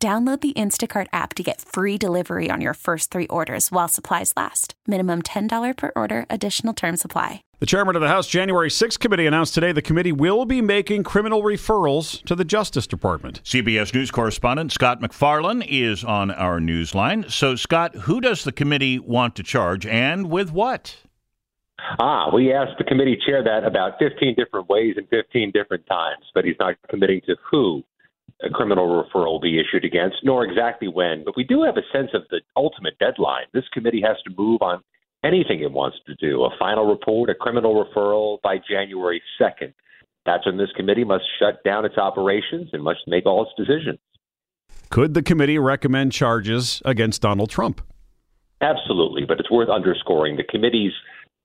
Download the Instacart app to get free delivery on your first three orders while supplies last. Minimum $10 per order, additional term supply. The chairman of the House January 6th committee announced today the committee will be making criminal referrals to the Justice Department. CBS News correspondent Scott MacFarlane is on our news line. So, Scott, who does the committee want to charge and with what? Ah, we asked the committee chair that about 15 different ways and 15 different times, but he's not committing to who a criminal referral will be issued against, nor exactly when. But we do have a sense of the ultimate deadline. This committee has to move on anything it wants to do a final report, a criminal referral by January 2nd. That's when this committee must shut down its operations and must make all its decisions. Could the committee recommend charges against Donald Trump? Absolutely, but it's worth underscoring the committee's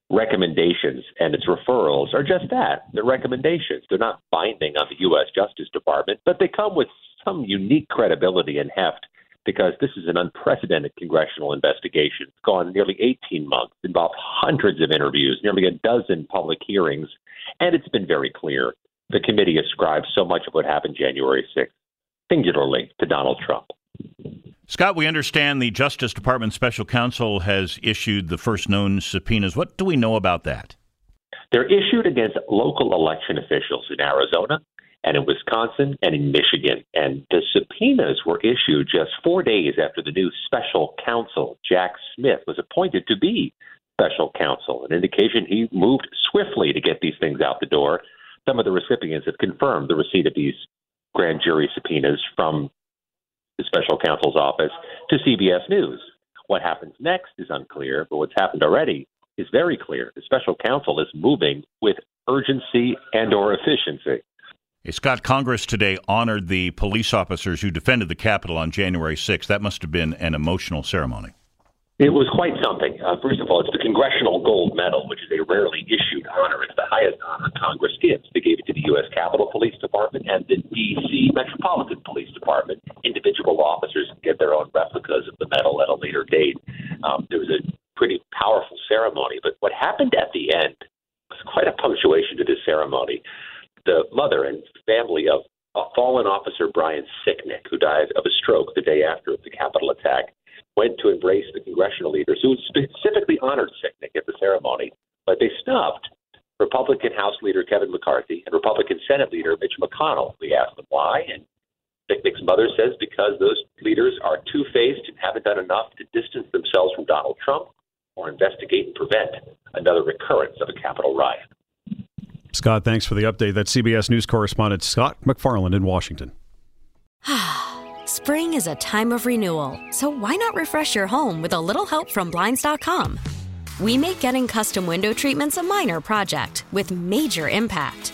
recommendations and its referrals are just that. They're recommendations. They're not binding on the U.S. Justice Department, but they come with some unique credibility and heft because this is an unprecedented congressional investigation. It's gone nearly 18 months, involved hundreds of interviews, nearly a dozen public hearings, and it's been very clear. The committee ascribes so much of what happened January 6th singularly to Donald Trump. Scott, we understand the Justice Department special counsel has issued the first known subpoenas. What do we know about that? They're issued against local election officials in Arizona and in Wisconsin and in Michigan. And the subpoenas were issued just four days after the new special counsel, Jack Smith, was appointed to be special counsel, an indication he moved swiftly to get these things out the door. Some of the recipients have confirmed the receipt of these grand jury subpoenas from the special counsel's office to CBS News. What happens next is unclear, but what's happened already is very clear. The special counsel is moving with urgency and or efficiency. Hey, Scott, Congress today honored the police officers who defended the Capitol on January 6th. That must have been an emotional ceremony. It was quite something. Uh, first of all, it's the Congressional Gold Medal, which is a rarely issued honor. It's the highest honor Congress gives. They gave it to the U.S. Capitol Police Department and the D.C. Metropolitan Police Department. Individual officers get their own replicas of the medal at a later date. Um, there was a pretty powerful ceremony, but what happened at the end was quite a punctuation to this ceremony. The mother and family of a fallen officer, Brian Sicknick, who died of a stroke the day after the Capitol attack, went to embrace the congressional leaders who specifically honored Sicknick at the ceremony, but they snubbed Republican House Leader Kevin McCarthy and Republican Senate Leader Mitch McConnell. We asked them why, and Sicknick's mother says because those leaders are two faced and haven't done enough to distance themselves from Donald Trump or investigate and prevent another recurrence of a Capitol riot. Scott, thanks for the update. That's CBS News correspondent Scott MacFarlane in Washington. Spring is a time of renewal, so why not refresh your home with a little help from Blinds.com? We make getting custom window treatments a minor project with major impact.